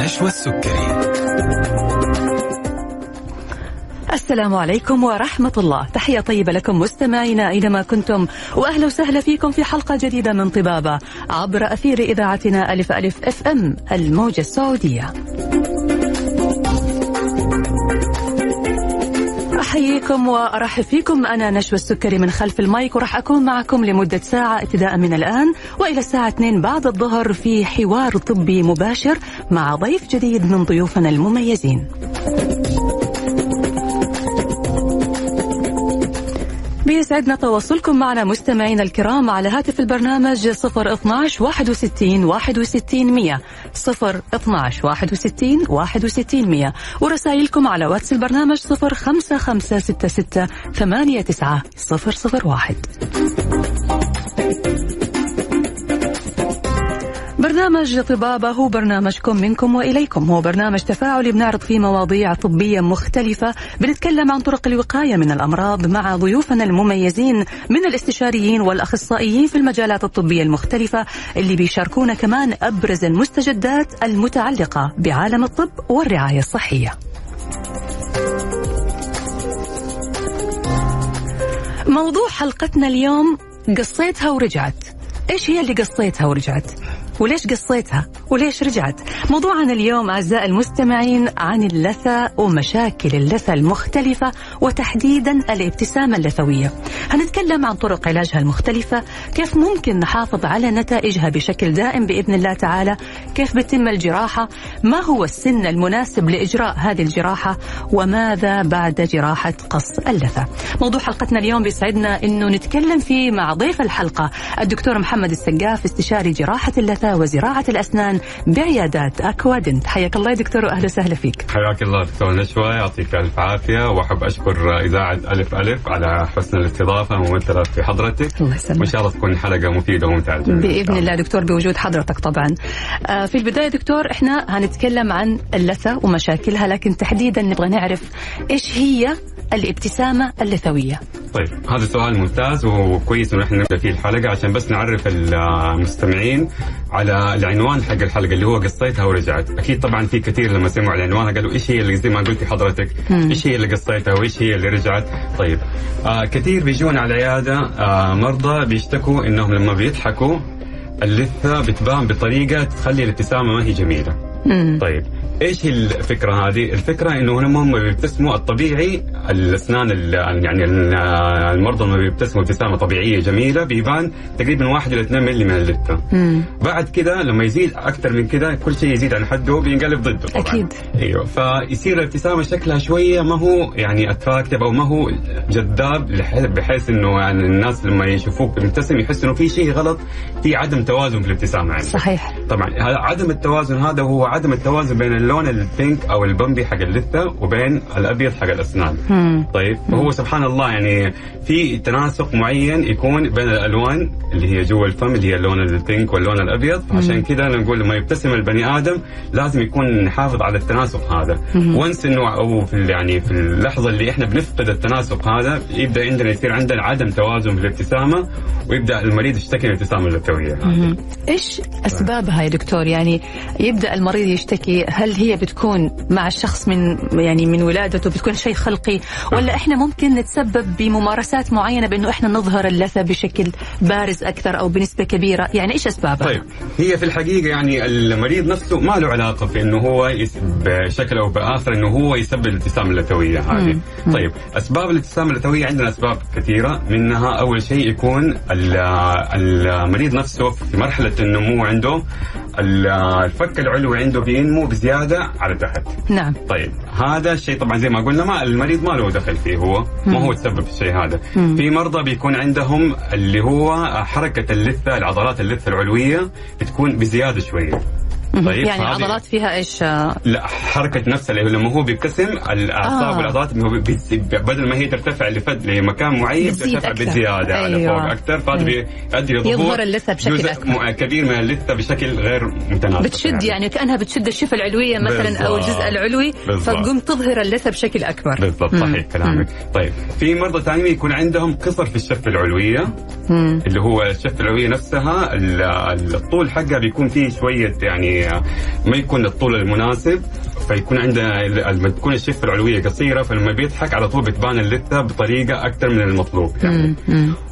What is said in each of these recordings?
نشوى السكري. السلام عليكم ورحمة الله. تحية طيبة لكم مستمعينا أينما كنتم وأهلا وسهلا فيكم في حلقة جديدة من طبابة عبر أثير إذاعتنا ألف ألف أف أم الموجة السعودية. أحييكم وأرحب فيكم. أنا نشوى السكري من خلف المايك وراح أكون معكم لمدة ساعة ابتداء من الآن وإلى الساعة 2 بعد الظهر في حوار طبي مباشر مع ضيف جديد من ضيوفنا المميزين. بيسعدنا تواصلكم معنا مستمعينا الكرام على هاتف البرنامج 012 61 61 100 012 61 61 100 ورسائلكم على واتس البرنامج 05566 89 001 برنامج طبابة هو برنامجكم منكم وإليكم. هو برنامج تفاعلي بنعرض فيه مواضيع طبية مختلفة بنتكلم عن طرق الوقاية من الأمراض مع ضيوفنا المميزين من الاستشاريين والأخصائيين في المجالات الطبية المختلفة اللي بيشاركونا كمان أبرز المستجدات المتعلقة بعالم الطب والرعاية الصحية. موضوع حلقتنا اليوم قصيتها ورجعت. إيش هي اللي قصيتها ورجعت؟ وليش قصيتها؟ وليش رجعت؟ موضوعنا اليوم أعزائي المستمعين عن اللثة ومشاكل اللثة المختلفة وتحديدا الابتسامة اللثوية. هنتكلم عن طرق علاجها المختلفة كيف ممكن نحافظ على نتائجها بشكل دائم بإذن الله تعالى كيف بتم الجراحة ما هو السن المناسب لإجراء هذه الجراحة وماذا بعد جراحة قص اللثة. موضوع حلقتنا اليوم بيسعدنا أنه نتكلم فيه مع ضيف الحلقة الدكتور محمد السقاف استشاري جراحة اللثة وزراعة الأسنان بعيادات أكوادنت حياك الله يا دكتور وأهلا وسهلا فيك. حياك الله دكتور نشوى يعطيك ألف عافية وأحب أشكر إذاعة ألف ألف على حسن الاستضافة ممثلة في حضرتك. الله يسلمك. وإن شاء الله تكون حلقة مفيدة وممتعة. بإذن الله دكتور بوجود حضرتك طبعا. آه، في البداية دكتور إحنا هنتكلم عن اللثة ومشاكلها لكن تحديدا نبغى نعرف إيش هي الابتسامة اللثوية. طيب هذا سؤال ممتاز وكويس إنه إحنا نبدأ فيه الحلقة عشان بس نعرف المستمعين على العنوان حق الحلقة اللي هو قصيتها ورجعت، أكيد طبعا في كثير لما سمعوا العنوان قالوا إيش هي اللي زي ما قلتي حضرتك إيش هي اللي قصيتها وإيش هي اللي رجعت؟ طيب. آه كثير بيجونا على العياده آه مرضى بيشتكوا إنهم لما بيضحكوا اللثة بتبان بطريقة تخلي الابتسامة ما هي جميلة. طيب. إيش هي الفكرة هذه؟ الفكرة إنه هم بيبتسموا الطبيعي الأسنان ال- يعني ال- المرضى لما بيبتسموا ابتسامة طبيعية جميلة بيبان تقريبا 1 إلى 2 ملي من اللثه. بعد كده لما يزيد أكثر من كده كل شيء يزيد عن حده بينقلب ضده طبعا. أكيد. أيوه فيصير الابتسامة شكلها شوية ما هو يعني اتراكتيف أو ما هو جذاب بحيث إنه يعني الناس لما يشوفوك مبتسم يحسوا إنه في شيء غلط في عدم توازن في الابتسامة عندك. صحيح طبعا عدم التوازن هذا هو عدم التوازن بين اللون ال pink أو البمبي حق اللثة وبين الأبيض حق الأسنان. مم. طيب وهو سبحان الله يعني في تناسق معين يكون بين الألوان اللي هي جوا الفم اللي هي اللون ال pink واللون الأبيض. عشان كذا نقول لما يبتسم البني آدم لازم يكون نحافظ على التناسق هذا. وانس إنه أو في يعني في اللحظة اللي إحنا بنفقد التناسق هذا يبدأ عندنا يصير عندنا عدم توازن في الابتسامة ويبدأ المريض يشتكي من الابتسامة اللثويه. إيش اسبابها يا دكتور؟ يعني يبدأ المريض يشتكي هل هي بتكون مع الشخص من يعني من ولادته بتكون شيء خلقي ولا إحنا ممكن نتسبب بممارسات معينة بأنه إحنا نظهر اللثة بشكل بارز أكثر أو بنسبة كبيرة؟ يعني إيش أسبابها؟ طيب هي في الحقيقة يعني المريض نفسه ما له علاقة في انه هو بشكل أو بآخر إنه هو يسبب الابتسامة اللثوية هذه. طيب أسباب الابتسامة اللثوية عندنا أسباب كثيرة منها أول شيء يكون ال- المريض نفسه في مرحلة النمو عنده الفك العلوي عنده بينمو بزيادة على تحت. نعم. طيب هذا الشيء طبعا زي ما قلنا ما المريض ما له دخل فيه هو. ما هو تسبب في الشيء هذا. في مرضى بيكون عندهم اللي هو حركة اللثة العضلات اللثة العلوية بتكون بزيادة شوية. طيب يعني فهذه- عضلات فيها إيش لا حركة نفسها لما هو بيبتسم الاعصاب آه. والعضلات بدل ما هي ترتفع لفد لمكان معين أكثر. بزيادة على أيوة. فوق أكثر فهذا أيوة. بيؤدي لظهور يظهر اللثة بشكل. م- كبير من اللثة بشكل غير متناسق بتشد يعني كأنها بتشد الشفة العلوية مثلا أو بالضبط. الجزء العلوي. فتقوم تظهر اللثة بشكل أكبر بالضبط. صحيح كلامك طيب في مرضى ثانيين يكون عندهم قصر في الشفة العلوية مم. اللي هو الشفة العلوية نفسها ال- الطول حقها بيكون فيه شوية يعني يعني ما يكون الطول المناسب فيكون عنده لما تكون الشفة العلوية قصيرة فلما بيضحك على طول بتبان اللثة بطريقة أكثر من المطلوب يعني.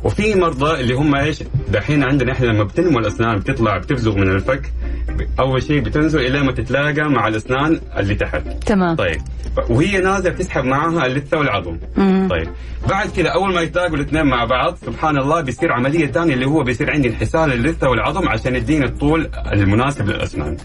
وفي مرضى اللي هم إيش؟ دحين عندنا إحنا لما بتنمو الأسنان بتطلع بتبزغ من الفك أول شيء بتنزل إلى ما تتلاقى مع الأسنان اللي تحت. تمام. طيب. وهي نازلة بتسحب معاها اللثة والعظم. طيب. بعد كذا أول ما يتلاقوا الاثنين مع بعض سبحان الله بيصير عملية ثانية اللي هو بيصير عندي انحسار اللثه والعظم عشان يديني الطول المناسب للأسنان.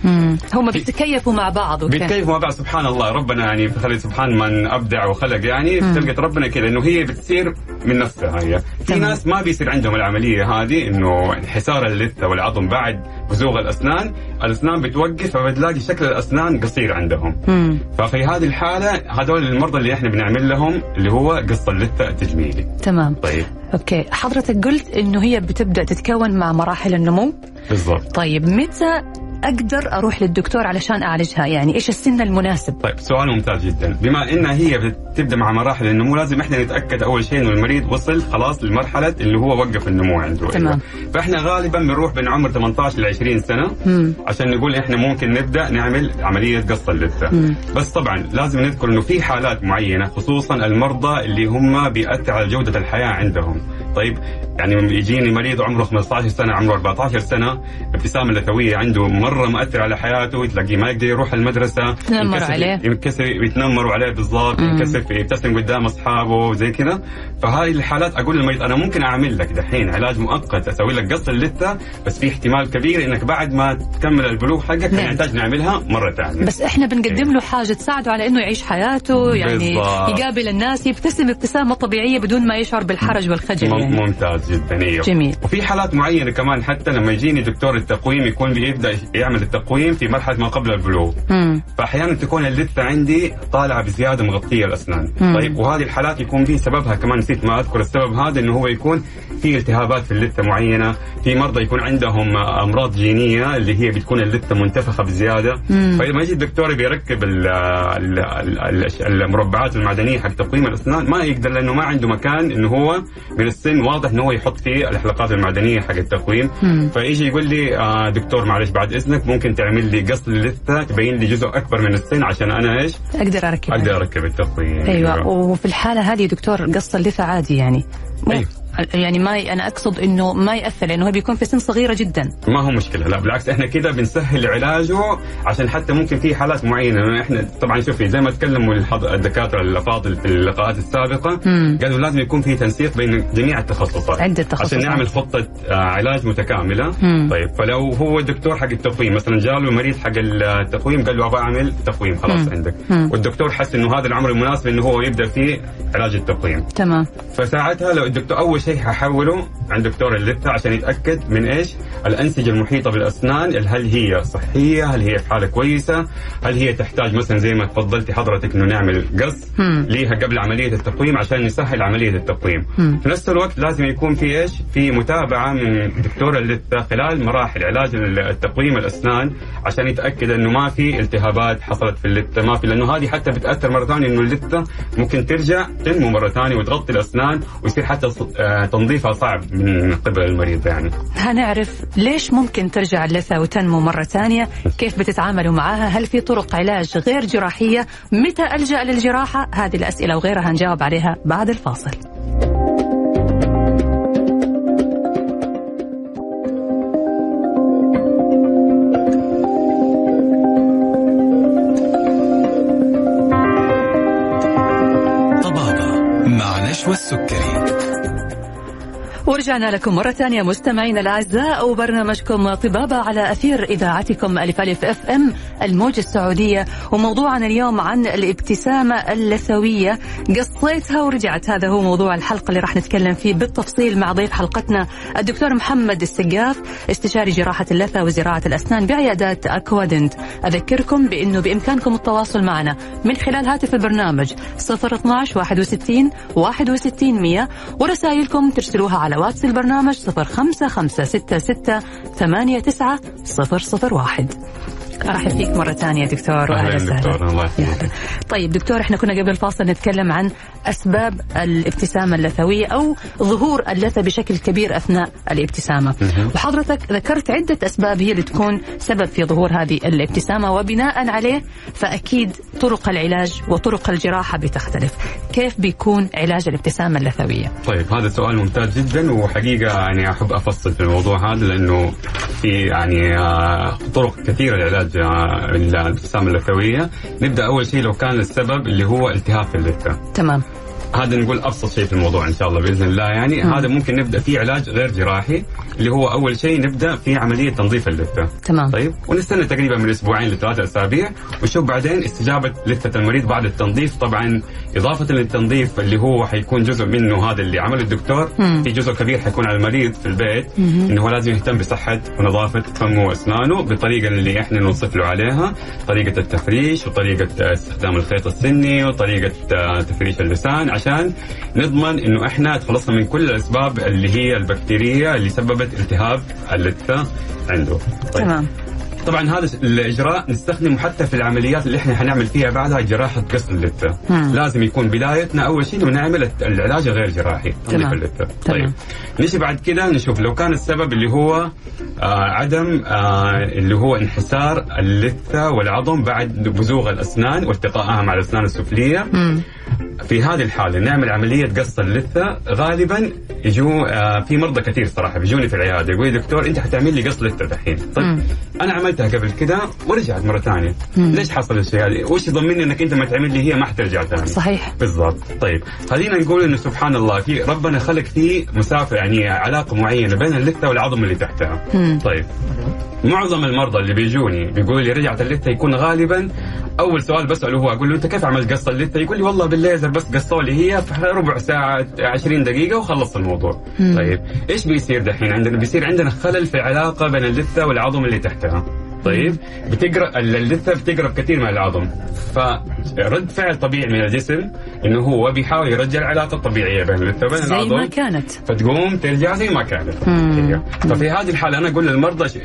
هم بيتكيفوا مع بعض وكيف بيتكيفوا مع بعض سبحان الله. ربنا يعني خلي سبحان من أبدع وخلق يعني تلقى ربنا كذا إنه هي بتصير من نفسها هي. في. ناس ما بيصير عندهم العملية هذه إنه انحسار اللثة والعظم بعد بزوغ الأسنان. الأسنان بتوقف فبتلاقي شكل الأسنان قصير عندهم. مم. ففي هذه الحالة هذول المرضى اللي إحنا بنعمل لهم اللي هو قص اللثه التجميلي تمام. طيب. أوكي. حضرتك قلت إنه هي بتبدأ تتكون مع مراحل النمو. بالضبط. طيب متى أقدر أروح للدكتور علشان أعالجها؟ يعني إيش السن المناسب؟ طيب سؤال ممتاز جدا. بما ان هي بتبدأ مع مراحل النمو لازم إحنا نتأكد أول شيء إنه المريض وصل خلاص لمرحلة اللي هو وقف النمو عنده. تمام. فإحنا غالبا بنروح بين عمر 18 ل 20 سنة. مم. عشان نقول إحنا ممكن نبدأ نعمل عملية قص اللثه. بس طبعا لازم نذكر إنه في حالات معينة خصوصا المرضى اللي هم بيأثر على جودة الحياة عندهم. طيب يعني يجيني مريض عمره 15 سنة عمره 14 سنة ابتسامة اللثويه عنده مرة مؤثر على حياته تلاقيه ما يقدر يروح المدرسة ينكسر- عليه. ينكسر يتنمروا عليه بالضبط مم. ينكسف يبتسم قدام أصحابه زي كذا فهاي الحالات أقول للمريض أنا ممكن أعمل لك دحين علاج مؤقت أسوي لك قص اللثه بس في احتمال كبير إنك بعد ما تكمل البلوغ حقك نعم. نحتاج نعملها مرة ثانية بس إحنا بنقدم له حاجة تساعده على إنه يعيش حياته يعني بالضبط. يقابل الناس يبتسم ابتسامة طبيعية بدون ما يشعر بالحرج والخجل مم-. ممتاز جدا إيوه جميل. وفي حالات معينة كمان حتى لما يجيني دكتور التقويم يكون بيبدأ يعمل التقويم في مرحلة ما قبل البلوغ. فاحيانا تكون اللثة عندي طالعة بزيادة مغطية الأسنان مم. طيب وهذه الحالات يكون في سببها كمان نسيت ما أذكر السبب هذا إنه هو يكون في التهابات في اللثة معينة في مرضى يكون عندهم أمراض جينية اللي هي بتكون اللثة منتفخة بزيادة. فلما يجي الدكتور بيركب ال- ال- ال- ال- المربعات المعدنية حق تقويم الأسنان ما يقدر لأنه ما عنده مكان إنه هو من السن واضح إنه هو يحط فيه الحلقات المعدنية حق التقويم. فيجي يقول لي آه دكتور معلش بعد إذنك ممكن تعمل لي قص للثه تبين لي جزء أكبر من السن عشان أنا إيش؟ أقدر أركب. أقدر أركب التقويم أيوه. وفي الحالة هذه دكتور قص اللثه عادي يعني. أيوة. يعني ما أنا أقصد إنه ما يأثر لأنه هو بيكون في سن صغيرة جدا ما هو مشكلة لا بالعكس إحنا كده بنسهل علاجه عشان حتى ممكن في حالات معينة إحنا طبعا شوفي زي ما تكلموا الحض- الدكاترة الافاضل في اللقاءات السابقة مم. قالوا لازم يكون في تنسيق بين جميع التخصصات عدة تخصصات. عشان نعمل خطة آه، علاج متكاملة مم. طيب فلو هو الدكتور حق التقويم مثلا جاله المريض حق التقويم قال له أبغى أعمل تقويم خلاص مم. عندك مم. والدكتور حس إنه هذا العمر المناسب إنه هو يبدأ فيه علاج التقويم تمام فساعتها لو الدكتور أول شيء ححوله عند دكتور اللثه عشان يتأكد من إيش؟ الأنسجة المحيطة بالأسنان هل هي صحية؟ هل هي في حالة كويسة؟ هل هي تحتاج مثلا زي ما تفضلتي حضرتك إنه نعمل قص. ليها قبل عملية التقويم عشان نسهل عملية التقويم. مم. في نفس الوقت لازم يكون في إيش؟ في متابعة من دكتور اللثه خلال مراحل علاج التقويم الأسنان عشان يتأكد إنه ما في التهابات حصلت في اللثه ما في لأنه هذه حتى بتأثر مرة ثانية إنه اللثه ممكن ترجع تنمو مرة ثانية وتغطي الأسنان ويصير حتى تنظيفها صعب من قبل المريض يعني. هنعرف ليش ممكن ترجع اللثة وتنمو مرة ثانية؟ كيف بتتعاملوا معها؟ هل في طرق علاج غير جراحية؟ متى ألجأ للجراحة؟ هذه الأسئلة وغيرها هنجاوب عليها بعد الفاصل. طبابة مع نشوى السكري. ورجعنا لكم مرة ثانية مستمعينا الأعزاء وبرنامجكم طبابة على أثير إذاعتكم ألف ألف أف أم الموجة السعودية. وموضوعنا اليوم عن الابتسامة اللثوية. قصيتها ورجعت. هذا هو موضوع الحلقة اللي راح نتكلم فيه بالتفصيل مع ضيف حلقتنا الدكتور محمد السقاف استشاري جراحة اللثة وزراعة الأسنان بعيادات أكوادنت. أذكركم بأنه بإمكانكم التواصل معنا من خلال هاتف البرنامج 012 61 61 100 ورسائلكم ترسلوها على واتس البرنامج 05566 89 001 ارحب فيك مرة ثانية دكتور. واهلا وسهلا. الله يحفظك. طيب دكتور إحنا كنا قبل الفاصل نتكلم عن أسباب الابتسامة اللثوية أو ظهور اللثة بشكل كبير أثناء الابتسامة. وحضرتك ذكرت عدة أسباب هي اللي تكون سبب في ظهور هذه الابتسامة وبناء عليه فأكيد طرق العلاج وطرق الجراحة بتختلف. كيف بيكون علاج الابتسامة اللثوية؟ طيب هذا سؤال ممتاز جدا وحقيقة يعني أحب أفصل في الموضوع هذا لأنه في يعني آه، طرق كثيرة لعلاج آه، الابتسامه اللثويه نبدأ أول شيء لو كان السبب اللي هو التهاب في اللثة. تمام. هذا نقول أبسط شيء في الموضوع إن شاء الله بإذن الله. يعني مم. هذا ممكن نبدأ فيه علاج غير جراحي اللي هو أول شيء نبدأ في عملية تنظيف اللثة. تمام. طيب؟ ونستنى تقريبا من أسبوعين لثلاثة أسابيع ونشوف بعدين استجابة لثة المريض بعد التنظيف. طبعا إضافة للتنظيف اللي هو حيكون جزء منه هذا اللي عمله الدكتور مم. في جزء كبير حيكون على المريض في البيت إنه هو لازم يهتم بصحة ونظافة فمه وأسنانه بالطريقة اللي إحنا نوصف له عليها طريقة التفريش وطريقة استخدام الخيط السني وطريقة آه، تفريش اللسان عشان نضمن إنه إحنا تخلصنا من كل الأسباب اللي هي البكتيريه اللي سببت التهاب اللثة عنده طيب. تمام طبعا هذا الإجراء نستخدمه حتى في العمليات اللي إحنا حنعمل فيها بعدها جراحة قص اللثة. لازم يكون بدايتنا أول شيء نعمل العلاج غير جراحي. تنظيف اللثة. طيب نجي بعد كده نشوف لو كان السبب اللي هو آه عدم آه اللي هو انحسار اللثة والعظم بعد بزوغ الأسنان والتقائها مع الأسنان السفلية مم. في هذه الحالة نعمل عملية قص اللثة. غالبا يجوا آه في مرضى كثير صراحة بيجوني في العيادة. يقول لي دكتور أنت حتعمل لي قص لثة دحين. طيب مم. أنا عملتها قبل كده ورجعت مرة ثانية. ليش حصل الشيء هذا؟ وش يضمني إنك أنت ما تعمل لي؟ هي ما حترجع ثاني. صحيح. بالضبط. طيب خلينا نقول إنه سبحان الله في ربنا خلق فيه مسافة يعني علاقة معينة بين اللثة والعظم اللي تحتها. مم. طيب. معظم المرضى اللي بيجوني بيقولوا لي رجعت اللثة يكون غالبا أول سؤال بسأله هو أقول له أنت كيف عملت قص اللثة؟ يقول لي والله بالليزر بس قصوا لي هي في ربع ساعة 20 دقيقة وخلص الموضوع. مم. طيب إيش بيصير دحين عندنا؟ بيصير عندنا خلل في العلاقه بين اللثة والعظم اللي تحتها. طيب بتقرب اللثه بتقرب كثير من العظم. فرد فعل طبيعي من الجسم إنه هو بيحاول يرجع العلاقة الطبيعية بين اللثه وبين زي العظم ما كانت. فتقوم ترجع زي ما كانت. ففي هذه الحالة أنا أقول للمرضى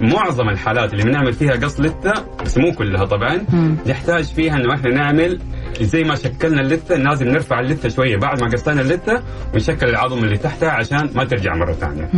معظم الحالات اللي بنعمل فيها قص لثه بس مو كلها طبعا. نحتاج فيها إنه إحنا نعمل زي ما شكلنا اللثة لازم نرفع اللثة شوية بعد ما قصينا اللثة ونشكل العظم اللي تحتها عشان ما ترجع مرة ثانية.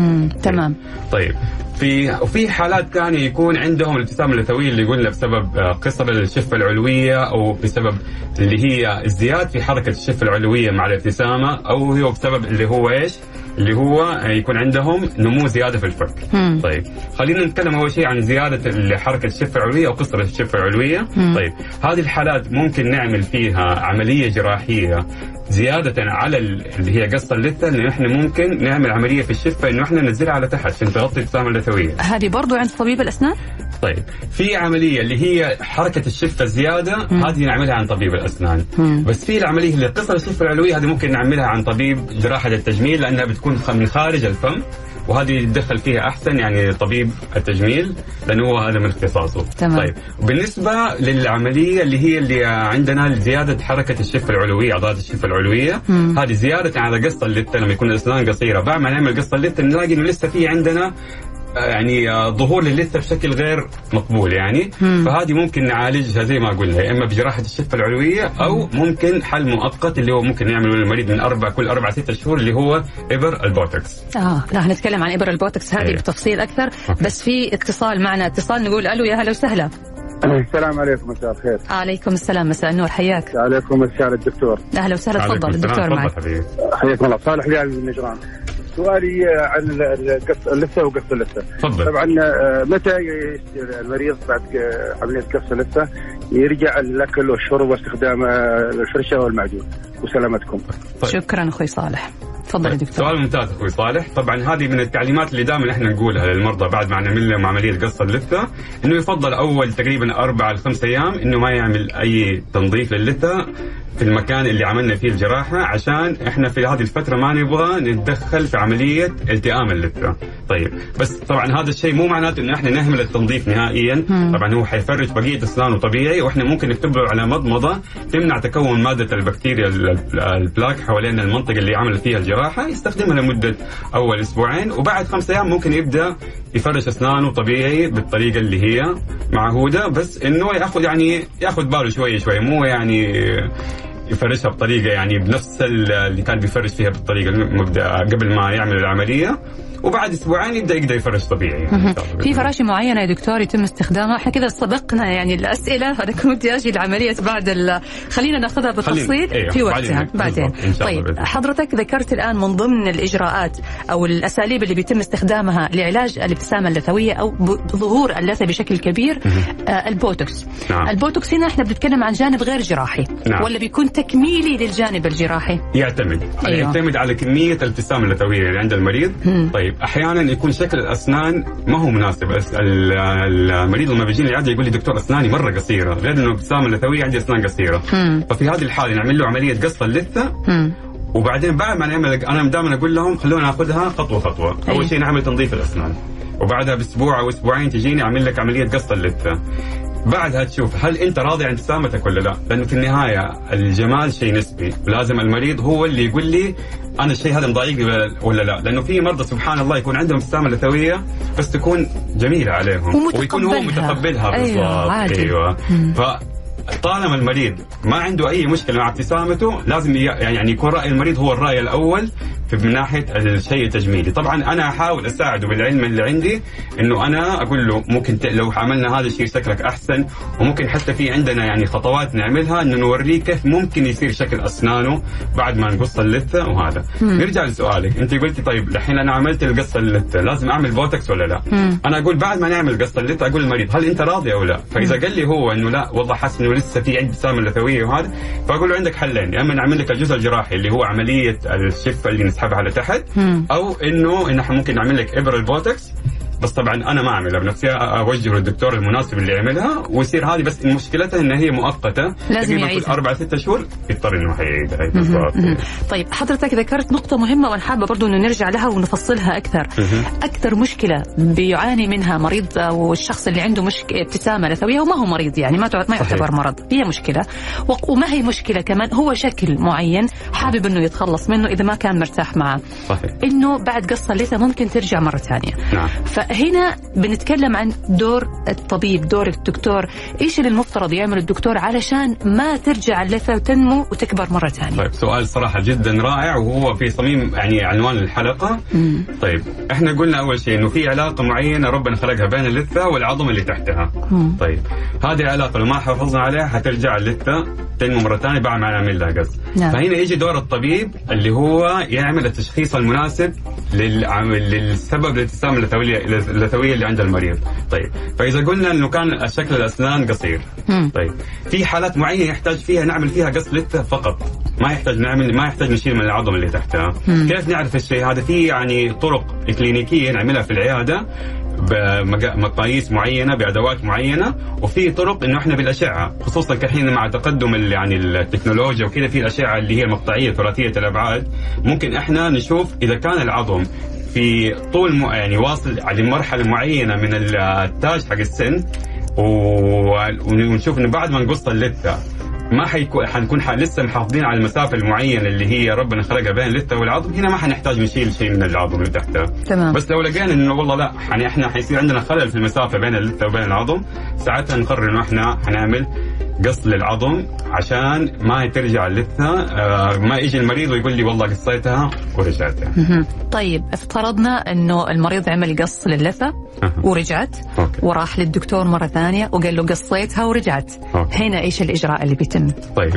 تمام طيب في وفي حالات ثانية يكون عندهم الابتسامه اللثويه اللي قلنا بسبب آه، قصر الشفه العلوية أو بسبب اللي هي ازدياد في حركة الشفة العلوية مع الابتسامة أو هو بسبب اللي هو إيش؟ اللي هو يكون عندهم نمو زيادة في الفك. مم. طيب خلينا نتكلم أول شيء عن زيادة حركه الشفة العلوية أو قصر الشفة العلوية. مم. طيب هذه الحالات ممكن نعمل فيها عملية جراحية زيادة على ال- اللي هي قص اللثة إنه إحنا ممكن نعمل عملية في الشفة إنه إحنا ننزلها على تحت عشان تغطي الابتسامه اللثوية. هذه برضو عند طبيب الأسنان طيب في عملية اللي هي حركة الشفه الزيادة هذه نعملها عن طبيب الأسنان مم. بس في العملية اللي قصر الشفه العلوية هذه ممكن نعملها عن طبيب جراحة التجميل لأنها بتكون من خارج الفم وهذه يتدخل فيها أحسن يعني طبيب التجميل لأنه هو هذا من اختصاصه تمام. طيب بالنسبة للعملية اللي هي اللي عندنا زياده حركة الشفه العلوية عضلات الشفه العلوية مم. هذه زيادة على قص اللثه لما يكون الأسنان قصيرة بعد ما نعمل قص اللثه نلاقي إنه لسه في عندنا يعني آه، ظهور للثه بشكل غير مقبول يعني. مم. فهذه ممكن نعالجها زي ما قلنا. يا إما بجراحة الشفة العلوية أو ممكن حل مؤقت اللي هو ممكن يعمله للمريض من أربع كل أربع ستة شهور اللي هو إبر البوتوكس. آه لا هنتكلم عن إبر البوتوكس. هذه أيوة. بتفصيل أكثر. okay. بس في اتصال معنا. اتصال نقول ألو يا هلا وسهلا. السلام عليكم مساء الخير عليكم السلام. مساء النور. حياك. عليكم مساء الدكتور. أهلا وسهلا. تفضل. الدكتور معك. حياكم الله. صالح قاعد من نجران سؤالي عن اللثة وقص اللثة. تفضل. طبعا آه، متى المريض بعد عملية قص اللثة؟ يرجع الاكل والشرب واستخدام آه، الفرشه والمعجون وسلامتكم. طيب. شكرا أخوي صالح. تفضل يا دكتور. سؤال ممتاز أخوي صالح. طبعا هذه من التعليمات اللي دائما إحنا نقولها للمرضى بعد ما نعمل لهم عملية قص اللثة إنه يفضل أول تقريبا أربع لخمس أيام إنه ما يعمل أي تنظيف للثه في المكان اللي عملنا فيه الجراحة عشان إحنا في هذه الفترة ما نبغى نتدخل في عملية التئام اللثة. طيب. بس طبعا هذا الشيء مو معناته إنه إحنا نهمل التنظيف نهائيا. طبعا هو حيفرج بقية أسنانه طبيعي. وإحنا ممكن نكتب له على مضمضه تمنع تكون مادة البكتيريا ال- ال- البلاك حوالين المنطقة اللي عمل فيها الجراحة يستخدمها لمدة أول أسبوعين وبعد خمسة أيام ممكن يبدأ يفرش اسنانه طبيعي بالطريقة اللي هي معهودة بس إنه يأخذ يعني يأخذ باله شوي شوي مو يعني يفرشها بطريقة يعني بنفس ال- اللي كان بيفرش فيها بالطريقة المبدأ قبل ما يعمل العملية. وبعد أسبوعين يبدأ يقدر يفرش طبيعي. يعني في فراشي معينة يا دكتور يتم استخدامها؟ إحنا كذا سبقنا يعني الأسئلة أنا كنت أجي العملية بعد ال... خلينا ناخذها بالتفصيل أيوه، في بعدين. وقتها بعدين. شاء الله طيب بإذن. حضرتك ذكرت الآن من ضمن الإجراءات أو الأساليب اللي بيتم استخدامها لعلاج الابتسامة اللثوية أو ظهور اللثة بشكل كبير آه البوتوكس. نعم. البوتوكس هنا إحنا بنتكلم عن جانب غير جراحي نعم. ولا بيكون تكميلي للجانب الجراحي؟ يعتمد. أيوه. يعتمد على كمية الابتسامة اللثوية اللي عند المريض. طيب. أحيانا يكون شكل الأسنان ما هو مناسب. المريض لما بيجيني العياده يقول لي دكتور أسناني مرة قصيرة. غير إنه الابتسامه اللثويه عندي أسنان قصيرة. ففي هذه الحالة نعمل له عملية قص اللثه مم. وبعدين بعد ما نعمل أنا دائما أقول لهم خلونا ناخذها خطوة خطوة. أي. اول شيء نعمل تنظيف الأسنان. وبعدها بأسبوع أو أسبوعين تجيني أعمل لك عملية قص اللثه بعدها تشوف هل انت راضي عن ابتسامتك ولا لا؟ لأنه في النهاية الجمال شيء نسبي، لازم المريض هو اللي يقول لي أنا الشيء هذا مضايقني ولا- لا؟ لأنه في مرضى سبحان الله يكون عندهم ابتسامه لثويه بس تكون جميلة عليهم. ويكون هو متقبلها أيوة، بالضبط. أيوه ف طالما المريض ما عنده أي مشكلة مع ابتسامته لازم يعني يكون رأي المريض هو الرأي الأول في من ناحية الشيء التجميلي، طبعا أنا أحاول أساعده بالعلم اللي عندي إنه أنا أقول له ممكن. لو عملنا هذا الشيء شكلك أحسن وممكن حتى في عندنا يعني خطوات نعملها إنه نوريه كيف ممكن يصير شكل أسنانه بعد ما نقص اللثة وهذا. نرجع لسؤالك، أنت قلتي طيب الحين أنا عملت القص اللثة لازم أعمل بوتكس ولا لا؟ أنا أقول بعد ما نعمل قص اللثة أقول للمريض هل أنت راضي أو لا؟ فإذا قال لي هو إنه لا والله حاسس إنه لسه في عندي ابتسامه لثويه وهذا فأقول له عندك حلين يا أما نعمل لك الجزء الجراحي اللي هو عملية الشفة اللي نسحبها لتحت أو إنه إن إحنا ممكن نعمل لك ابر البوتكس بس طبعا أنا ما أعملها. بنفسي أوجه للدكتور المناسب اللي يعملها ويصير هذه بس مشكلتها إن هي مؤقتة. لازم يعيدها. أربع ست شهور يضطر إنه يعيدها. أي بالضبط طيب حضرتك ذكرت نقطة مهمة وأنا حابة برضو أنه نرجع لها ونفصلها أكثر. أكثر مشكلة بيعاني منها مريض أو الشخص اللي عنده مشك... ابتسامة لثوية وما هو مريض يعني ما ما. يعتبر مرض. هي مشكلة. وما هي مشكلة كمان؟ هو شكل معين حابب أنه يتخلص منه إذا ما كان مرتاح معه. صحيح. إنه بعد قصة اللثه ممكن ترجع مرة ثانية. نعم. فهنا بنتكلم عن دور الطبيب دور الدكتور. إيش اللي المفترض يعمل الدكتور علشان ما ترجع اللثة وتنمو وتكبر مرة ثانية؟ طيب سؤال صراحة جدا رائع وهو في صميم يعني عنوان الحلقة. طيب إحنا قلنا أول شيء إنه في علاقة معينة ربنا خلقها بين اللثة والعظم اللي تحتها. طيب هذه العلاقة لو ما حافظنا عليها حترجع اللثة تنمو مرة ثانية بعد ما نعمل لها قص نعم. فهنا يجي دور الطبيب اللي هو يعمل التشخيص المناسب للسبب الابتسامة اللثوية اللثوية اللي عند المريض. طيب فإذا قلنا إنه كان شكل الأسنان قصير مم. طيب في حالات معينة يحتاج فيها نعمل فيها قص لثة فقط. ما يحتاج نعمل ما يحتاج نشيل من العظم اللي تحتها. كيف نعرف الشيء؟ هذا في يعني طرق كلينيكية نعملها في العيادة. بمقاييس معينة بادوات معينة وفي طرق إنه إحنا بالأشعة خصوصا كحين مع تقدم يعني التكنولوجيا وكذا في الأشعة اللي هي المقطعية ثلاثية الأبعاد ممكن إحنا نشوف إذا كان العظم في طول. يعني واصل لمرحله معينة من التاج حق السن ونشوف إنه بعد ما نقص اللثة ما حيكون حنكون. لسه محافظين على المسافة المعينة اللي هي ربنا خلقها بين اللثه والعظم هنا ما حنحتاج نشيل شيء من العظم اللي تحتها تمام. بس لو لقينا إنه والله لا يعني إحنا حيصير عندنا خلل في المسافة بين اللثه وبين العظم ساعتها نقرر إنه إحنا حنعمل قص للعظم عشان ما ترجع اللثه آه ما يجي المريض ويقول لي والله قصيتها ورجعتها. طيب افترضنا إنه المريض عمل قص للثه. ورجعت okay. وراح للدكتور مرة ثانية وقال له قصيتها ورجعت okay. هنا إيش الإجراء اللي بيتم طيب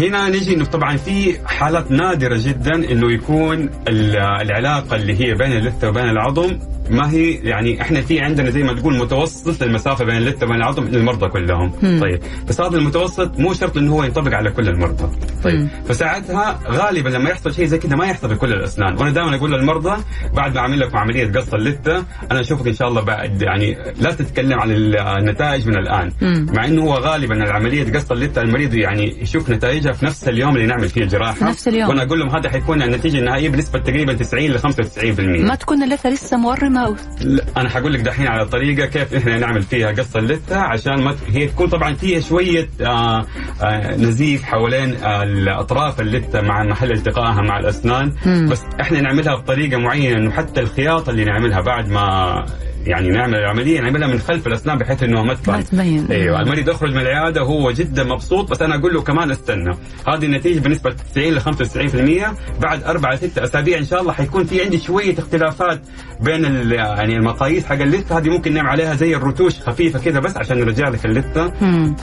هنا نجي إنه طبعا في حالات نادرة جدا إنه يكون ال- العلاقة اللي هي بين اللثة وبين العظم ما هي يعني إحنا في عندنا زي ما تقول متوسط المسافة بين اللثه وبين العظم للمرضى كلهم. مم. طيب. بس هذا المتوسط مو شرط إنه هو ينطبق على كل المرضى. طيب. مم. فساعتها غالبا لما يحصل شيء زي كذا ما يحصل بكل الأسنان. وأنا دائما أقول للمرضى بعد ما أعمل لكم عملية قص اللثة أنا أشوفك إن شاء الله بعد يعني لا تتكلم عن النتائج من الآن. مم. مع إنه هو غالبا العملية قص اللثة المريض يعني يشوف نتائجها في نفس اليوم اللي نعمل فيه الجراحة. في نفس اليوم. وأنا أقول لهم هذا حيكون النتيجة النهائية بنسبة تقريبا 90 ل 95% ما تكون اللثة لسه مورمة؟ أو... لا أنا حقول لك دحين على طريقة كيف إحنا نعمل فيها قص اللثه عشان ما هي تكون طبعا فيها شوية آه آه نزيف حوالين آه الاطراف اللثه مع محل التقائها مع الأسنان مم. بس إحنا نعملها بطريقة معينة إنه حتى الخياطة اللي نعملها بعد ما يعني نعمل العملية نعملها من خلف الأسنان بحيث إنه ما تبان ما تبين. أيوه المريض يخرج من العيادة وهو جدا مبسوط بس أنا أقول له كمان استنى هذه النتيجة بنسبة 90 ل 95% بعد أربع ست أسابيع إن شاء الله حيكون في عندي شوية اختلافات بين يعني المقاييس حق اللثة هذه ممكن نعمل عليها زي الرتوش خفيفة كذا بس عشان نرجع لك اللثة.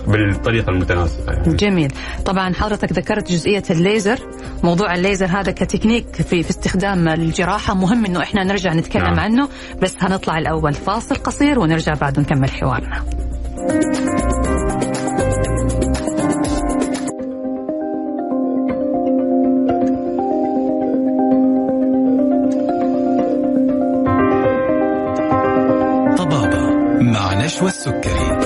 بالطريقة المتناسقة يعني. جميل طبعا حضرتك ذكرت جزئية الليزر موضوع الليزر هذا كتكنيك في, في استخدام الجراحة مهم إنه إحنا نرجع نتكلم نعم. عنه بس هنطلع الأول فاصل قصير ونرجع بعد نكمل حوارنا. طبابة مع نشوى السكري.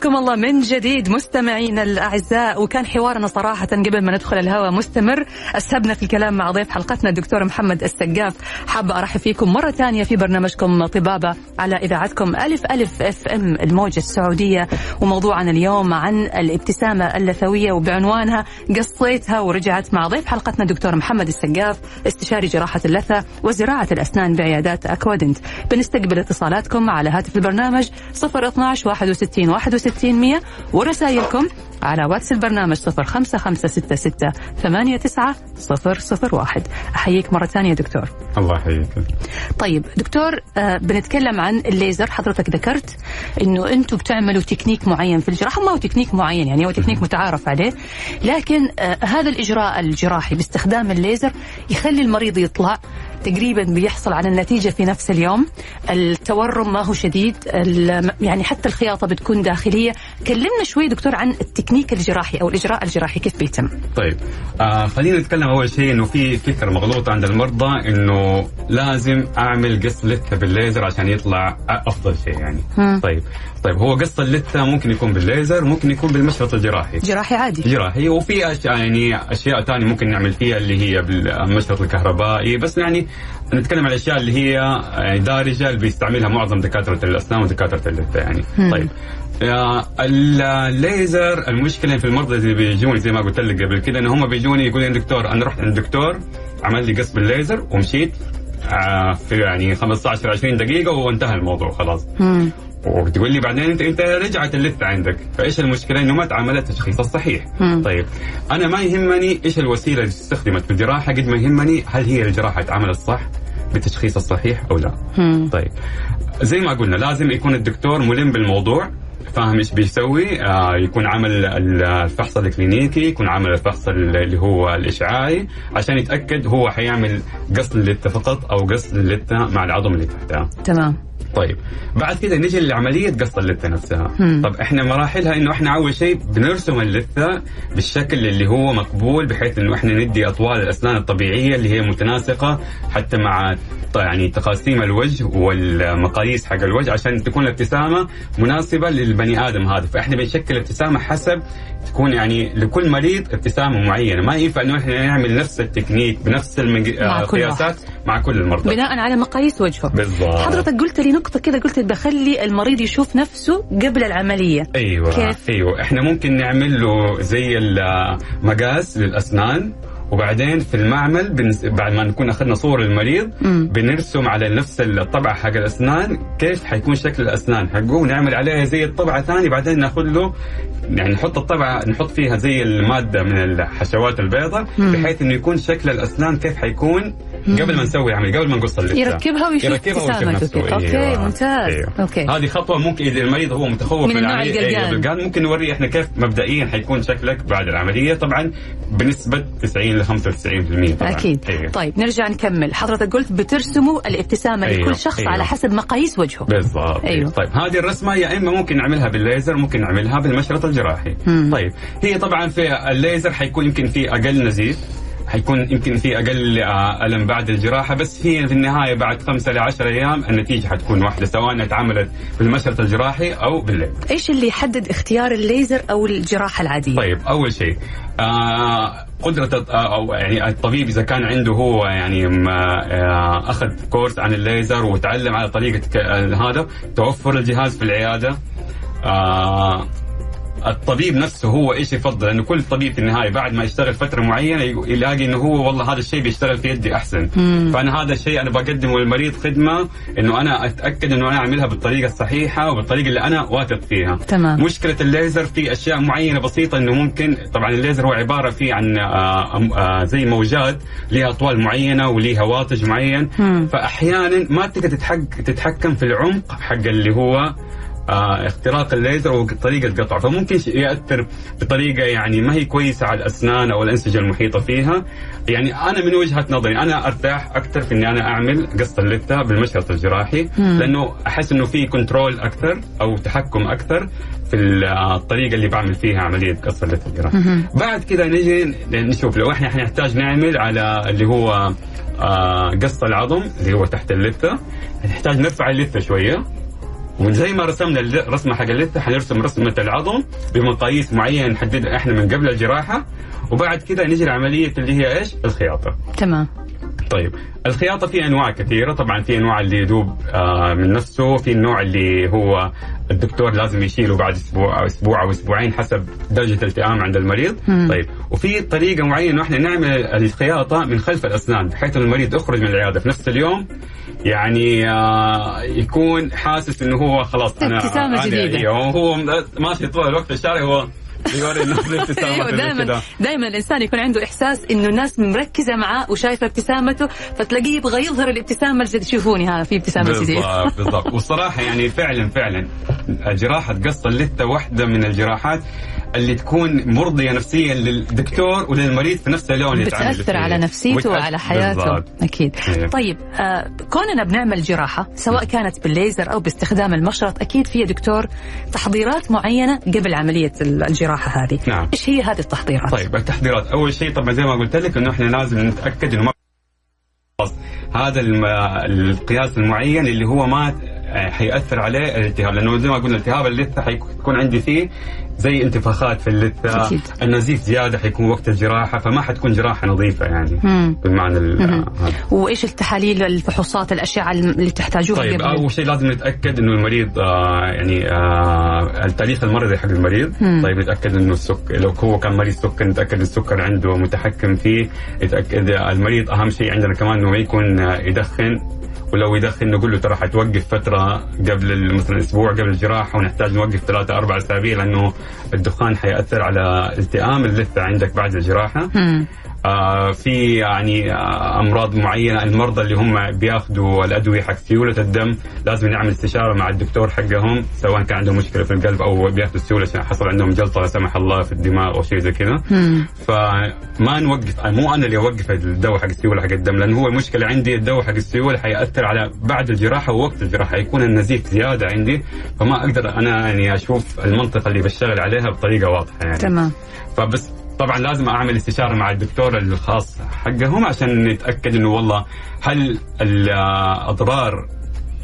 حياكم الله من جديد مستمعينا الأعزاء. وكان حوارنا صراحة قبل ما ندخل الهواء مستمر. أسهبنا في الكلام مع ضيف حلقتنا الدكتور محمد السقاف. حابه أرحب فيكم مرة ثانية في برنامجكم طبابة على إذاعتكم ألف ألف أف أم الموجة السعودية. وموضوعنا اليوم عن الابتسامة اللثوية وبعنوانها قصيتها. ورجعت مع ضيف حلقتنا الدكتور محمد السقاف استشاري جراحة اللثة وزراعة الأسنان بعيادات أكوادنت. بنستقبل اتصالاتكم على هاتف البرنامج 012 61 61 100 ورسائلكم على واتس البرنامج 05566 89 001 أحييك مرة ثانية دكتور. الله يحييك. طيب دكتور آه بنتكلم عن الليزر حضرتك ذكرت إنه أنتم بتعملوا تكنيك معين في الجراحة. ما هو تكنيك معين يعني هو تكنيك متعارف عليه. لكن آه هذا الإجراء الجراحي باستخدام الليزر يخلي المريض يطلع تقريبا بيحصل على النتيجة في نفس اليوم. التورم ما هو شديد. يعني حتى الخياطة بتكون داخلية. كلمنا شوي دكتور عن التكنيك الجراحي أو الإجراء الجراحي كيف بيتم؟ طيب آه خلينا نتكلم أول شيء إنه في فكره مغلوطه عند المرضى إنه لازم أعمل قص لثة بالليزر عشان يطلع أفضل شيء يعني. مم. طيب طيب هو قص اللثة ممكن يكون بالليزر ممكن يكون بالمشرط الجراحي جراحي عادي. جراحي وفي أشياء يعني أشياء ثانية ممكن نعمل فيها اللي هي بالمشرط الكهربائي بس يعني نتكلم عن الاشياء اللي هي يعني دارجة اللي بيستعملها معظم دكاترة الأسنان ودكاترة اللثة يعني. مم. طيب آه، الليزر المشكلة في المرضى اللي بيجوني زي ما قلت لك قبل كده إن هم بيجوني يقولوا لي دكتور أنا رحت عند الدكتور عمل لي قص بالليزر ومشيت آه، في يعني 15 20 دقيقة وانتهى الموضوع خلاص. مم. وتقول لي بعدين انت أنت رجعت اللثة عندك فإيش المشكلة؟ إنه ما تعاملت التشخيص الصحيح. مم. طيب أنا ما يهمني إيش الوسيلة اللي استخدمت في الجراحة قد ما يهمني هل هي الجراحة اتعاملت صح بالتشخيص الصحيح أو لا. مم. طيب زي ما قلنا لازم يكون الدكتور ملم بالموضوع فاهم إيش بيسوي؟ آه يكون عمل ال- الفحص الكلينيكي يكون عمل الفحص ال- اللي هو الإشعاعي عشان يتأكد هو حيعمل قص للثه فقط أو قص للثه مع العظم اللي تحتها. تمام. طيب بعد كده نجي لعمليه قص اللثة نفسها. مم. طب إحنا مراحلها إنه إحنا أول شيء بنرسم اللثة بالشكل اللي هو مقبول بحيث إنه إحنا ندي أطوال الأسنان الطبيعية اللي هي متناسقة حتى مع يعني تقاسيم الوجه والمقاييس حق الوجه عشان تكون الابتسامة مناسبة للبني آدم هذا. فإحنا بنشكل ابتسامة حسب تكون يعني لكل مريض ابتسامة معينة. ما ينفع إنه إحنا نعمل نفس التكنيك بنفس القياسات مع كل المرضى. بناء على مقاييس وجهه. بالضبط. حضرتك قلت لي نقطة كذا قلت بخلي المريض يشوف نفسه قبل العملية. أيوه كيف؟ أيوه. إحنا ممكن نعمل له زي المقاس للأسنان. وبعدين في المعمل بنس... بعد ما نكون أخذنا صور المريض. بنرسم على نفس الطبعة حق الأسنان كيف حيكون شكل الأسنان حقه ونعمل عليها زي الطبعه ثاني بعدين ناخذ له يعني نحط الطبعة نحط فيها زي المادة من الحشوات البيضاء. بحيث إنه يكون شكل الأسنان كيف حيكون قبل ما نسوي عمل قبل ما نقص اللثه يركبها ويشوف ابتسامته. كده. okay، أيوة. ممتاز. أيوة. okay. هذه خطوة ممكن إذا المريض هو متخوف من النوع العملية، القلقان. ممكن نوريه إحنا كيف مبدئيا حيكون شكلك بعد العملية طبعا بنسبة 90 ل 95% طبعا أكيد أيوه. طيب نرجع نكمل حضرتك قلت بترسموا الابتسامة أيوه. لكل شخص أيوه. على حسب مقاييس وجهه بالضبط أيوه. طيب هذه الرسمة يا إما ممكن نعملها بالليزر ممكن نعملها بالمشرط الجراحي مم. طيب هي طبعا في الليزر حيكون يمكن في أقل نزيف حيكون يمكن في أقل آه، ألم بعد الجراحة بس هي في النهاية بعد خمسة ل 10 أيام النتيجة حتكون واحدة سواء اتعملت بالمشرط الجراحي أو بالليزر إيش اللي يحدد اختيار الليزر أو الجراحة العادية؟ طيب أول شيء آه قدرة الط- أو يعني الطبيب إذا كان عنده هو يعني ما آه أخذ كورس عن الليزر وتعلم على طريقة آه، هذا توفر الجهاز في العيادة آه الطبيب نفسه هو إيش يفضل؟ لأنه كل طبيب في النهاية بعد ما يشتغل فترة معينة يلاقي إنه هو والله هذا الشيء بيشتغل في يدي أحسن. فأنا هذا الشيء أنا بقدمه للمريض خدمة إنه أنا أتأكد إنه أنا أعملها بالطريقة الصحيحة وبالطريقة اللي أنا واثق فيها. تمام. مشكلة الليزر في أشياء معينة بسيطة إنه ممكن طبعا الليزر هو عبارة فيه عن آه أم- آه زي موجات لها أطوال معينة ولها واتج معين. مم. فاحيانا ما تقدر تتحك تتحكم في العمق حق اللي هو اختراق الليزر وطريقة قطعه فممكن يأثر بطريقة يعني ما هي كويسة على الأسنان أو الأنسجة المحيطة فيها. يعني أنا من وجهة نظري أنا أرتاح أكثر في إني أنا أعمل قص اللثة بالمشرط الجراحي لأنه أحس إنه في كنترول أكثر أو تحكم أكثر في آه، الطريقة اللي بعمل فيها عملية قص اللثة الجراحي. بعد كذا نجي نشوف لو إحنا حنحتاج نعمل على اللي هو آه، قص العظم اللي هو تحت اللثة. نحتاج نرفع اللثة شوية وزي ما رسمنا الرسمه حق اللثه حنرسم رسمة العظم بمقاييس معينة نحددها إحنا من قبل الجراحة وبعد كذا نجي لعملية اللي هي إيش؟ الخياطة. تمام طيب الخياطة في أنواع كثيرة طبعا في انواع اللي يدوب آه من نفسه في النوع اللي هو الدكتور لازم يشيله بعد أسبوع أو أسبوع أو أسبوعين حسب درجة الالتئام عند المريض مم. طيب وفي طريقة معينة إحنا نعمل الخياطة من خلف الأسنان بحيث المريض يخرج من العيادة في نفس اليوم يعني آه يكون حاسس إنه هو خلاص أنا ابتسامة أنا- جديدة. أيوه، هو ماشي طول الوقت في الشارع هو يوري الناس ابتسامته أيوه دائما. دائما الإنسان يكون عنده إحساس إنه الناس مركزة معاه وشايفة ابتسامته فتلاقيه يبغى يظهر الابتسامة الجديدة. شوفوني ها في ابتسامة جديدة. بالضبط بالضبط. والصراحة يعني فعلا فعلا جراحه قص اللثه واحدة من الجراحات. اللي تكون مرضية نفسيا للدكتور وللمريض في نفس اليوم اللي بتأثر. على نفسيته وعلى حياته بالضبط. أكيد إيه. طيب آه كوننا بنعمل جراحة سواء كانت بالليزر أو باستخدام المشرط أكيد في دكتور تحضيرات معينة قبل عملية الجراحة هذه نعم. إيش هي هذه التحضيرات طيب التحضيرات أول شيء طبعا زي ما قلت لك إنه إحنا لازم نتأكد إنه ما هذا القياس المعين اللي هو ما حيأثر عليه الالتهاب لأنه زي ما قلنا التهاب اللثه حيكون عندي فيه زي انتفاخات في اللثة أكيد. النزيف زيادة حيكون وقت الجراحة فما حتكون جراحة نظيفة يعني مم. بالمعنى ال- مم. هذا وإيش التحاليل الفحوصات الاشعه اللي تحتاجوها طيب أول شيء لازم نتأكد إنه المريض آه يعني آه التاريخ المرضي حق المريض مم. طيب نتأكد إنه السكر لو هو كان مريض سكر نتأكد السكر عنده متحكم فيه نتأكد المريض أهم شيء عندنا كمان إنه ما يكون آه، يدخن ولو يدخن نقول له ترى حتوقف فترة قبل مثلا أسبوع قبل الجراحة ونحتاج نوقف ثلاثة أربع أسابيع لأنه الدخان حيأثر على التئام اللثة عندك بعد الجراحة. في يعني آه أمراض معينة المرضى اللي هم بياخذوا الأدوية حق سيولة الدم لازم نعمل استشارة مع الدكتور حقهم سواء كان عندهم مشكلة في القلب أو بياخذوا السيولة عشان حصل عندهم جلطة لا سمح الله في الدماغ أو شيء زي كذا. فما نوقف مو أنا اللي أوقف الدواء حق السيولة حق الدم لأنه هو المشكلة عندي الدواء حق السيولة حيأثر على بعد الجراحة ووقت الجراحة حيكون النزيف زيادة عندي فما أقدر أنا يعني أشوف المنطقة اللي بشتغل عليها بطريقة واضحة يعني. تمام. فبس طبعا لازم أعمل استشارة مع الدكتور الخاص حقهم عشان نتأكد إنه والله هل الأضرار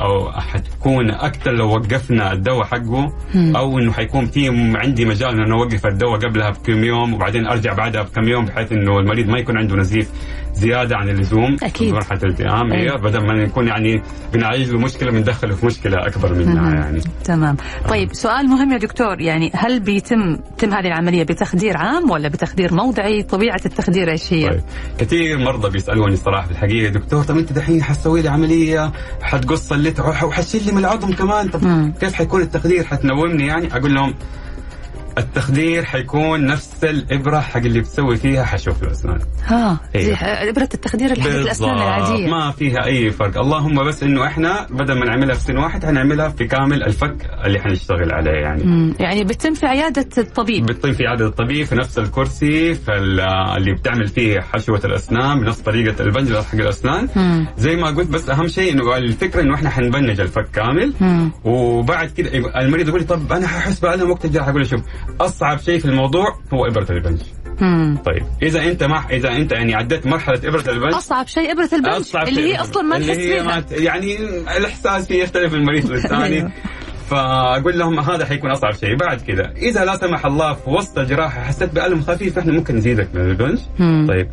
أو حتكون أكثر لو وقفنا الدواء حقه أو إنه حيكون في عندي مجال إنه اوقف الدواء قبلها بكم يوم وبعدين أرجع بعدها بكم يوم بحيث إنه المريض ما يكون عنده نزيف. زيادة عن اللزوم أكيد. في مرحلة الالتئام. أيوة. هي بدل ما نكون يعني بنعالج له مشكله بندخله في مشكلة أكبر منها يعني. تمام. طيب سؤال مهم يا دكتور. يعني هل بيتم تم هذه العملية بتخدير عام ولا بتخدير موضعي؟ طبيعة التخدير إيش هي؟ طيب. كثير مرضى بيسألوني صراحة في الحقيقة دكتور طب أنت دحين حتسوي لي عملية؟ حتقص وح- وحتشيل لي من العظم كمان؟ طب مم. كيف حيكون التخدير؟ حتنومني يعني؟ أقول لهم التخدير حيكون نفس الإبرة حق اللي بتسوي فيها حشو في الاسنان ها. ح- إبرة التخدير اللي حقت الأسنان. العادية ما فيها أي فرق اللهم بس إنه إحنا بدل ما نعملها في سن واحد حنعملها في كامل الفك اللي حنشتغل عليه يعني مم. يعني بتتم في عيادة الطبيب بتطيب في عدد الطبيب في نفس الكرسي فاللي بتعمل فيه حشوة الأسنان بنفس طريقة البنج حق الأسنان مم. زي ما قلت بس أهم شيء إنه الفكرة إنه إحنا حنبنج الفك كامل مم. وبعد كده المريض يقول لي طب أنا ححس بالم وقت الجراحه أقول له شوف أصعب شيء في الموضوع هو إبرة البنج. مم. طيب إذا أنت ما إذا أنت يعني عديت مرحلة إبرة البنج أصعب شيء إبرة البنج أصعب اللي شيء هي أصلا ما اللي ما فيها يعني الإحساس فيه يختلف من مريض للثاني. أيوه. فأقول لهم هذا حيكون أصعب شيء. بعد كذا إذا لا سمح الله في وسط الجراحه حسيت بألم خفيف إحنا ممكن نزيدك من البنج. مم. طيب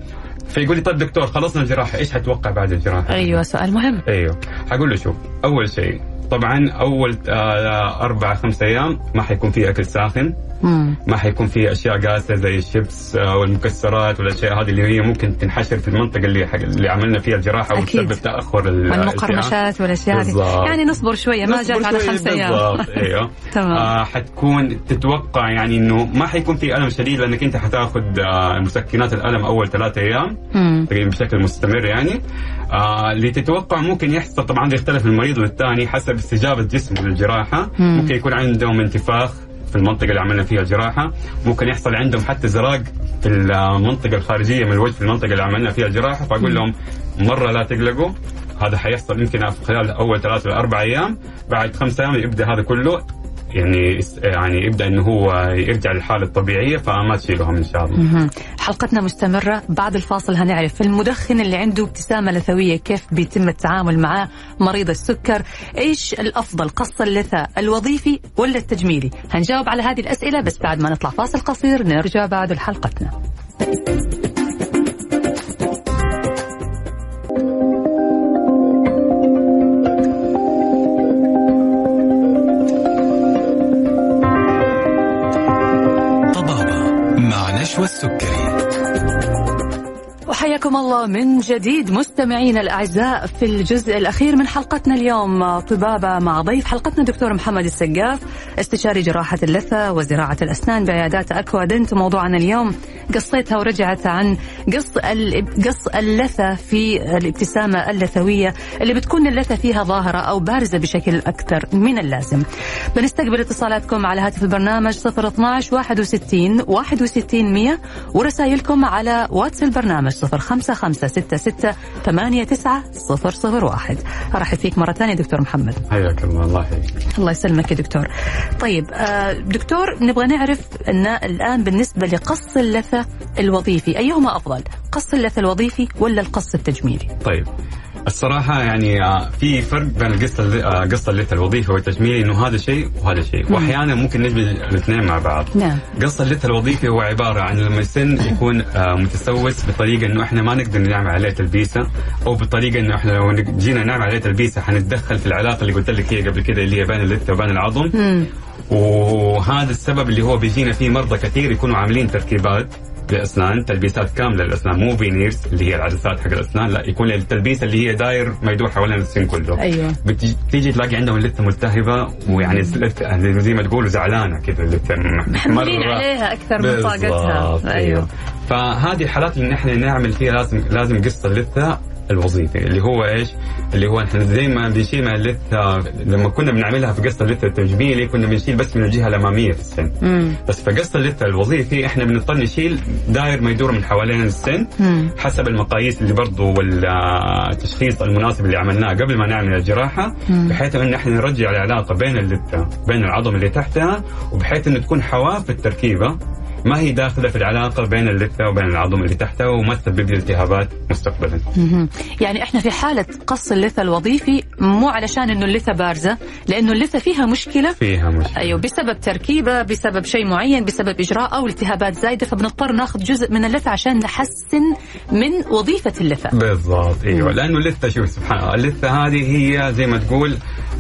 فيقول لي طيب دكتور خلصنا الجراحة إيش حتوقع بعد الجراحة؟ أيوه سؤال مهم. أيوه. حقول له شوف أول شيء طبعا أول آه أربع خمس أيام ما حيكون في أكل ساخن. مم. ما حيكون في أشياء قاسية زي الشيبس آه، والمكسرات والأشياء هذه اللي هي ممكن تنحشر في المنطقة اللي حق اللي عملنا فيها الجراحة أكيد. وتسبب تأخر. والمقرمشات والأشياء هذه. يعني نصبر شوية ما جات على خمس أيام أيوه تمام. آه حتكون تتوقع يعني إنه ما حيكون في ألم شديد لأنك أنت حتاخذ آه مسكنات الألم أول ثلاثة أيام. تقريبا بشكل مستمر يعني آه اللي تتوقع ممكن يحصل طبعا يختلف من مريض للثاني حسب استجابة جسمه للجراحه مم. ممكن يكون عندهم انتفاخ في المنطقة اللي عملنا فيها الجراحة. ممكن يحصل عندهم حتى زراق في المنطقة الخارجية من الوجه في المنطقة اللي عملنا فيها الجراحة. فأقول لهم مرة لا تقلقوا هذا حيحصل يمكن خلال أول ثلاثة إلى أربع أيام. بعد خمس أيام يبدأ هذا كله. يعني يعني يبدأ إنه هو يرجع للحالة الطبيعية فما تشيلهم إن شاء الله. حلقتنا مستمرة. بعد الفاصل هنعرف المدخن اللي عنده ابتسامة لثوية كيف بيتم التعامل معاه مريض السكر. إيش الأفضل قص اللثة الوظيفي ولا التجميلي؟ هنجاوب على هذه الأسئلة بس بعد ما نطلع فاصل قصير نرجع بعد لحلقتنا. مع نشوى السكري. وحياكم الله من جديد مستمعينا الأعزاء في الجزء الأخير من حلقتنا اليوم. طبابة مع ضيف حلقتنا دكتور محمد السقاف استشاري جراحة اللثة وزراعة الأسنان بعيادات أكوا. دنت موضوعنا اليوم. قصيتها ورجعت عن قص قص اللثة في الابتسامة اللثوية اللي بتكون اللثة فيها ظاهرة أو بارزة بشكل أكثر من اللازم. بنستقبل اتصالاتكم على هاتف البرنامج 012 61 61 100 ورسائلكم على واتس البرنامج 05566 89 001 ارحب فيك مرة ثانية دكتور محمد. حياك الله الله يحييك. الله يسلمك يا دكتور. طيب آه، دكتور نبغى نعرف إن الآن بالنسبة لقص اللثة الوظيفي أيهما أفضل؟ قص اللثة الوظيفي ولا القص التجميلي؟ طيب الصراحة يعني آه، في فرق بين القصة آه، قصة اللثة الوظيفي والتجميلي إنه هذا شيء وهذا شيء. وأحيانا ممكن نجمع الاثنين مع بعض. نعم. قص اللثة الوظيفي هو عبارة عن لما السن يكون آه، متسوس بطريقة إنه إحنا ما نقدر نعمل عليه تلبيسة أو بطريقة إنه إحنا لو جينا نعمل عليه تلبيسة حنتدخل في العلاقة اللي قلت لك هي قبل كده اللي هي بين اللثة وبين العظم. مم. وهذا السبب اللي هو بيجينا فيه مرضى كثير يكونوا عاملين تركيبات. للاسنان تلبيسات كاملة للأسنان مو veneers اللي هي العدسات حق الأسنان لا يكون التلبيسه اللي هي داير ما يدور حوالين السن كله. أيوه. بتيجي تيجي تلاقي عندهم اللثة ملتهبة ويعني يعني زي ما تقولوا زعلانة كذا اللثه محملين عليها أكثر من طاقتها. بالضبط، أيوه. فهذه الحالات اللي نحن نعمل فيها لازم لازم قص اللثة الوظيفي اللي هو إيش؟ اللي هو إحنا زي ما بنشيل من اللثة لما كنا بنعملها في قص اللثة التجميلي كنا بنشيل بس من الجهة الأمامية في السن مم. بس في قص اللثة الوظيفي إحنا بنضطر نشيل داير ما يدور من حوالين السن مم. حسب المقاييس اللي برضو والتشخيص المناسب اللي عملناه قبل ما نعمل الجراحة بحيث إن إحنا نرجع العلاقة بين اللثة بين العظم اللي تحتها وبحيث إنه تكون حواف التركيبة ما هي داخلة في العلاقة بين اللثة وبين العظم اللي تحتها وما تسبب لي التهابات مستقبلا. يعني إحنا في حالة قص اللثة الوظيفي مو علشان إنه اللثة بارزة لأنه اللثة فيها مشكلة فيها مشكلة. أيوه بسبب تركيبة بسبب شيء معين بسبب إجراء أو التهابات زايدة فبنضطر ناخذ جزء من اللثة عشان نحسن من وظيفة اللثة بالضبط أيوه لأنه اللثة شوف سبحان الله اللثة هذه هي زي ما تقول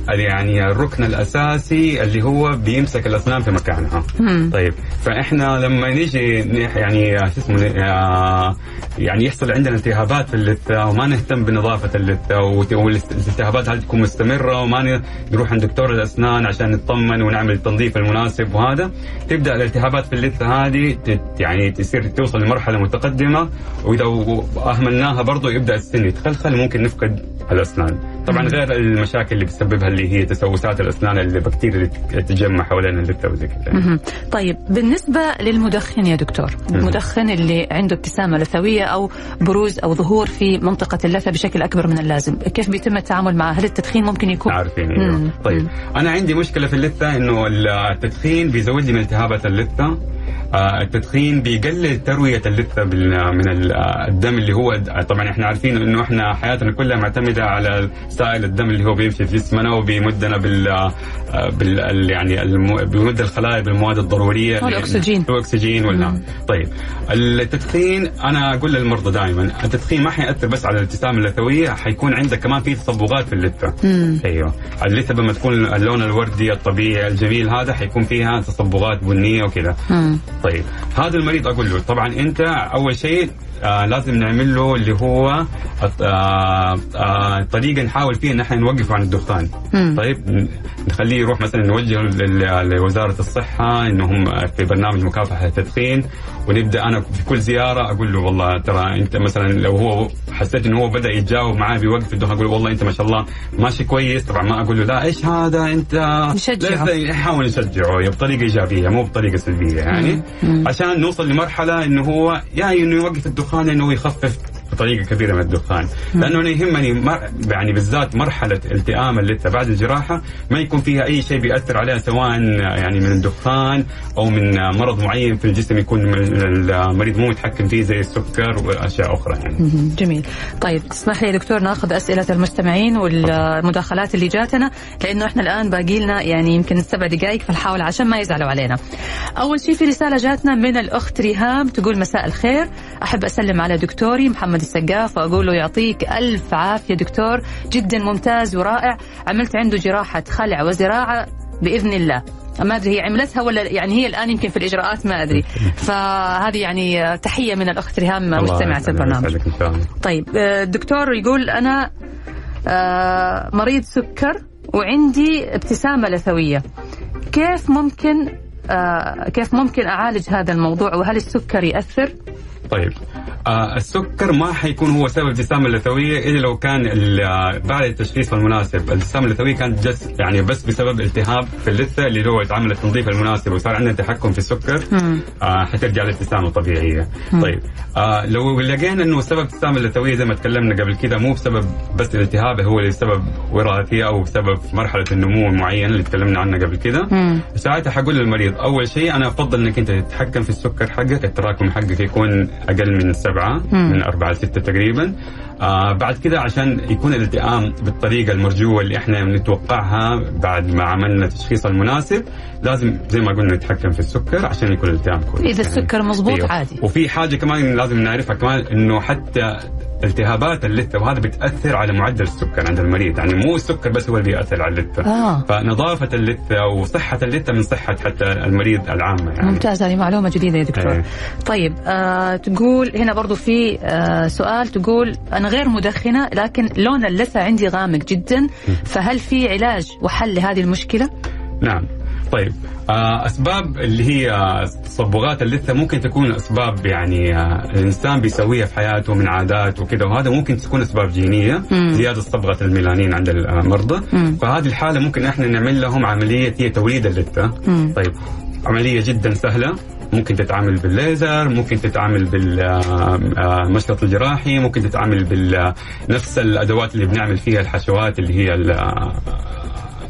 يعني الركن الأساسي اللي هو بيمسك الاسنان في مكانها. مم. طيب فإحنا لما نيجي نح- يعني شو اسمه آه، يعني يحصل عندنا التهابات في اللثة وما نهتم بنظافة اللثة والالتهابات هذه تكون مستمرة وما نروح عند دكتور الأسنان عشان نطمن ونعمل التنظيف المناسب وهذا تبدأ الالتهابات في اللثة هذه يعني تصير توصل لمرحلة متقدمة وإذا اهملناها برضه يبدأ السن يتخلخل ممكن نفقد الأسنان طبعا غير المشاكل اللي بتسببها اللي هي تسوسات الأسنان البكتيريا اللي تتجمع حوالين اللثه وزي كذا. طيب بالنسبة للمدخن يا دكتور المدخن اللي عنده ابتسامة لثوية أو بروز أو ظهور في منطقة اللثة بشكل أكبر من اللازم كيف بيتم التعامل معه هل التدخين ممكن يكون عارفين. أيوه طيب. أنا عندي مشكلة في اللثة إنه التدخين بيزود لي من التهابات اللثة التدخين بيقلل تروية اللثة من ال- الدم اللي هو طبعا إحنا عارفين إنه إحنا حياتنا كلها معتمدة على سائل الدم اللي هو بيمشي في جسمنا وبيمدنا بال بال ال- يعني الم- بيمد الخلايا بالمواد الضرورية والأكسجين. الأكسجين ولا طيب التدخين أنا أقول للمرضى دائما التدخين ما حيأثر بس على الابتسامة اللثويه حيكون عندك كمان في تصبغات في اللثة. أيوه اللثة لما تكون اللون الوردي الطبيعي الجميل هذا حيكون فيها تصبغات بنية وكذا. طيب هذا المريض أقول له طبعا أنت أول شيء آه لازم نعمل له اللي هو آه آه طريقة نحاول فيها إن إحنا نوقفه عن الدخان مم. طيب نخليه يروح مثلا نوجهه لل- لوزارة الصحة انهم في برنامج مكافحة التدخين ونبدأ أنا في كل زيارة أقول له والله ترى أنت مثلا لو هو حسيت إنه هو بدأ يتجاوب معاه بيوقف الدخان أقول له والله أنت ما شاء الله ماشي كويس طبعا ما أقول له لا إيش هذا أنت نشجعه. نحاول نشجعه بطريقة إيجابية مو بطريقة سلبية يعني مم. عشان نوصل لمرحلة إنه هو يا إنه يوقف الدخان إنه يخفف بطريقة كبيره من الدخان. لأنه أنا يهمني مر... يعني بالذات مرحلة التئام اللثه بعد الجراحة ما يكون فيها أي شيء بيأثر عليها سواء يعني من الدخان أو من مرض معين في الجسم يكون المريض مو متحكم فيه زي السكر وأشياء أخرى يعني. جميل. طيب تسمح لي يا دكتور ناخذ أسئلة المستمعين والمداخلات اللي جاتنا لأنه إحنا الآن باقي لنا يعني يمكن سبع دقائق فنحاول عشان ما يزعلوا علينا. أول شيء في رسالة جاتنا من الأخت ريهام تقول مساء الخير. أحب أسلم على دكتوري محمد السقاف وأقول له يعطيك ألف عافية دكتور جدا ممتاز ورائع. عملت عنده جراحة خلع وزراعة بإذن الله. ما أدري هي عملتها ولا يعني هي الآن يمكن في الإجراءات ما أدري. فهذه يعني تحية من الأخت ريهام مستمعة البرنامج. طيب آه، الدكتور يقول أنا آه، مريض سكر وعندي ابتسامة لثوية. كيف ممكن آه، كيف ممكن أعالج هذا الموضوع؟ وهل السكر يأثر؟ طيب آه السكر ما حيكون هو سبب الابتسامه اللثويه إلا لو كان آه، بعد التشخيص المناسب، الابتسامه اللثوية كانت جس يعني بس بسبب التهاب في اللثة اللي هو اتعمل التنظيف المناسب وصار عندنا تحكم في السكر مم. آه حترجع الابتسامه طبيعيه. طيب آه لو لقينا إنه سبب الابتسامه اللثوية زي ما تكلمنا قبل كده مو بسبب بس الالتهاب هو اللي سبب وراثي أو بسبب مرحلة النمو المعينه اللي تكلمنا عنها قبل كده مم. ساعتها حقول للمريض أول شيء أنا أفضل إنك أنت تتحكم في السكر حقك التراكم حقك يكون أقل من سبعة مم. من أربعة لسته تقريبا. آه بعد كده عشان يكون الالتئام بالطريقة المرجوة اللي إحنا نتوقعها بعد ما عملنا التشخيص المناسب لازم زي ما قلنا نتحكم في السكر عشان يكون الالتئام كويس. إذا السكر مضبوط عادي. وفي حاجة كمان لازم نعرفها كمان إنه حتى التهابات اللثة وهذا بتأثر على معدل السكر عند المريض يعني مو السكر بس هو اللي بيأثر على اللثة آه. فنظافة اللثة وصحة اللثة من صحة حتى المريض العامة يعني ممتاز هذه معلومة جديدة يا دكتور إيه. طيب آه تقول هنا برضو في آه سؤال تقول أنا غير مدخنة لكن لون اللثة عندي غامق جدا فهل في علاج وحل لهذه المشكلة؟ نعم طيب آه، أسباب اللي هي آه، تصبغات اللثة ممكن تكون أسباب يعني آه، الإنسان بيسويها في حياته من عادات وكذا وهذا ممكن تكون أسباب جينية. زيادة صبغة الميلانين عند المرضى مم. فهذه الحالة ممكن إحنا نعمل لهم عملية هي توليد اللثة. طيب عملية جدا سهلة ممكن تتعامل بالليزر ممكن تتعامل بالمشرط الجراحي ممكن تتعامل بنفس الأدوات اللي بنعمل فيها الحشوات اللي هي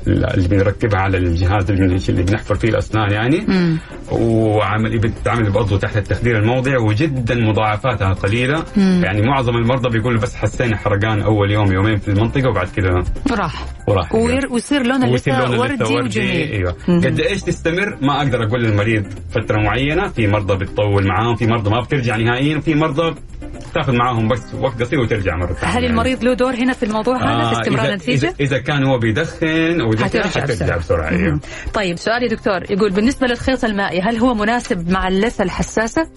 اللي بنركبها على الجهاز اللي بن- اللي بنحفر فيه الأسنان يعني. مم. وعمل بتتعمل برضه تحت التخدير الموضعي وجدا مضاعفاتها قليلة. مم. يعني معظم المرضى بيقولوا بس حسينا حرقان أول يوم يومين في المنطقة وبعد كده راح. وراح. وير- ويصير لون ويصير اللثة لون اللثة وردي وجميل. أيوه. مم. قد إيش تستمر؟ ما أقدر أقول للمريض فترة معينة. في مرضى بتطول معاهم في مرضى ما بترجع نهائيا وفي مرضى تاخذ معاهم بس وقت قصير وترجع مرة ثانية هل المريض له دور هنا في الموضوع هذا في استمرار إذا, النتيجة؟ إذا, إذا كان هو بيدخن أو حترجع حترجع بسرعة مم. طيب سؤال يا دكتور يقول بالنسبة للخيط المائي هل هو مناسب مع اللثة الحساسة؟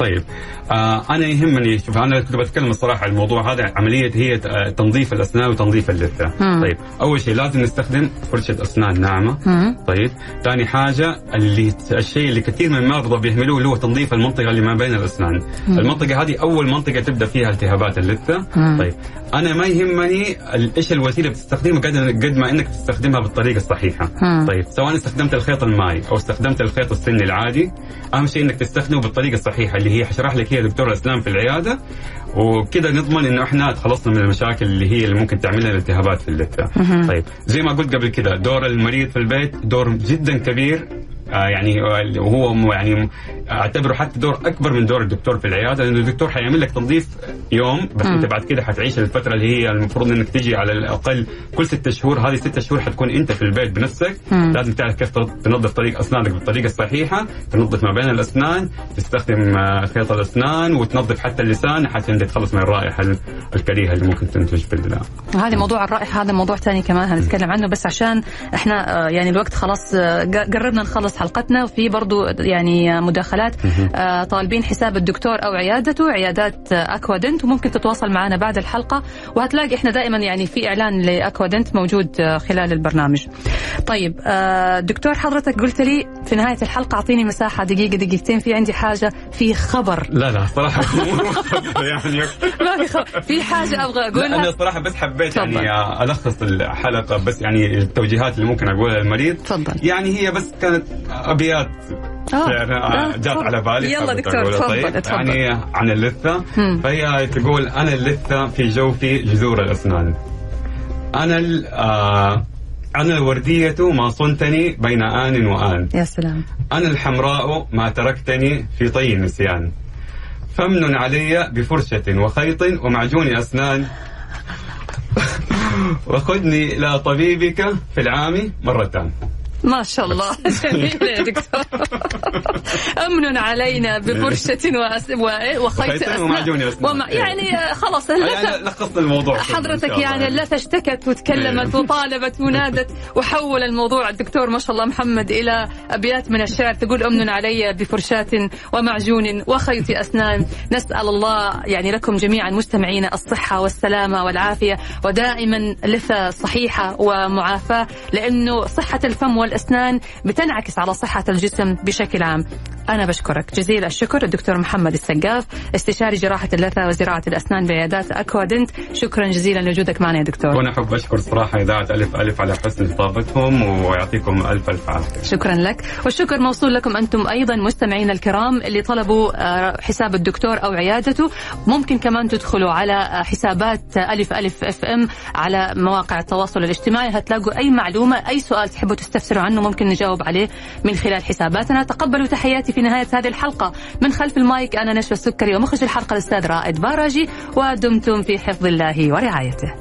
طيب آه أنا يهمني شوف أنا كنت بتكلم الصراحة عن الموضوع هذا عملية هي آه، تنظيف الأسنان وتنظيف اللثة. طيب أول شيء لازم نستخدم فرشه أسنان ناعمة مم. طيب ثاني حاجة اللي الشيء اللي كثير من المرضى بيهملوه اللي هو تنظيف المنطقة اللي ما بين الأسنان مم. المنطقة هذه أول منطقة تبدأ فيها التهابات اللثة مم. طيب أنا ما يهمني إيش الوسيلة بتستخدمها قد قد ما إنك تستخدمها بالطريقة الصحيحة مم. طيب سواء استخدمت الخيط المائي أو استخدمت الخيط السني العادي أهم شيء إنك تستخدمه بالطريقة الصحيحة اللي هي حشرح لك هي دكتور الاسنان في العيادة. وكذا نضمن انه إحنا تخلصنا من المشاكل اللي هي اللي ممكن تعمل لنا التهابات في اللثه. طيب زي ما قلت قبل كده دور المريض في البيت دور جدا كبير. يعني آه، وهو م- يعني اعتبره حتى دور اكبر من دور الدكتور في العيادة لأنه الدكتور حيعمل لك تنظيف يوم بس مم. أنت بعد كده حتعيش الفترة اللي هي المفروض إنك تجي على الأقل كل ستة شهور هذه ستة شهور حتكون أنت في البيت بنفسك مم. لازم تعرف كيف تنظف طريق أسنانك بالطريقة الصحيحة تنظف ما بين الأسنان تستخدم آه، خيط الأسنان وتنظف حتى اللسان حتى أنت تتخلص من الرائحة ال- الكريهة اللي ممكن تنتج بال هذا موضوع الرائحة هذا موضوع ثاني كمان هنتكلم عنه بس عشان إحنا آه، يعني الوقت خلاص آه، قربنا نخلص حلقتنا وفي برضو يعني مداخلات. آه، طالبين حساب الدكتور أو عيادته عيادات أكوادنت وممكن تتواصل معنا بعد الحلقة. وهتلاقي إحنا دائما يعني في إعلان لأكوادنت موجود آه، خلال البرنامج. طيب آه، دكتور حضرتك قلت لي في نهاية الحلقة أعطيني مساحة دقيقة دقيقتين. في عندي حاجة في خبر. لا لا صراحة. يعني ما في خبر. في حاجة أبغى لا أنا اقولها صراحة بس حبيت تفضل. يعني ألخص الحلقة بس يعني التوجيهات اللي ممكن أقولها للمريض. تفضل. يعني هي بس كانت أبيات آه. يعني آه، جات. على بالي يلا دكتور،. تفضل، طيب. تفضل. يعني عن اللثة. فهي تقول أنا اللثة في جوفي جذور الأسنان أنا آه أنا الورديه ما صنتني بين آن وآن يا سلام أنا الحمراء ما تركتني في طي النسيان فمن علي بفرشة وخيط ومعجون أسنان وخذني إلى طبيبك في العام مرتان ما شاء الله. جميل يا دكتور. أمن علينا بفرشة وأس... و... وخيط أسنان. وما... يعني آه، خلاص يعني اللثة لخصت الموضوع حضرتك يعني اللثة اشتكت وتكلمت إيه. وطالبت ونادت وحول الموضوع. الدكتور ما شاء الله محمد إلى أبيات من الشعر. تقول أمن علي بفرشاة ومعجون وخيط أسنان. نسأل الله يعني لكم جميعا مستمعينا الصحة والسلامة والعافية. ودائما لثة صحيحة ومعافاة لأنه صحة الفم والأسنان بتنعكس على صحة الجسم بشكل عام. أنا بشكرك. جزيل الشكر الدكتور محمد السقاف استشاري جراحة اللثة وزراعة الأسنان بعيادات أكوادنت. شكرا جزيلا لوجودك معنا يا دكتور. وأنا أحب أشكر صراحة إذاعة ألف ألف على حسن خطابتهم ويعطيكم ألف ألف عافية. شكرا لك. والشكر موصول لكم أنتم أيضا مستمعينا الكرام اللي طلبوا آه، حساب الدكتور أو عيادته. ممكن كمان تدخلوا على آه، حسابات ألف ألف FM على مواقع التواصل الاجتماعي. هتلاقوا أي معلومة أي سؤال تحبوا تستفسروا عنه ممكن نجاوب عليه من خلال حساباتنا. تقبلوا تحياتي في نهاية هذه الحلقة. من خلف المايك أنا نشوى السكري ومخرج الحلقة الأستاذ رائد باراجي ودمتم في حفظ الله ورعايته.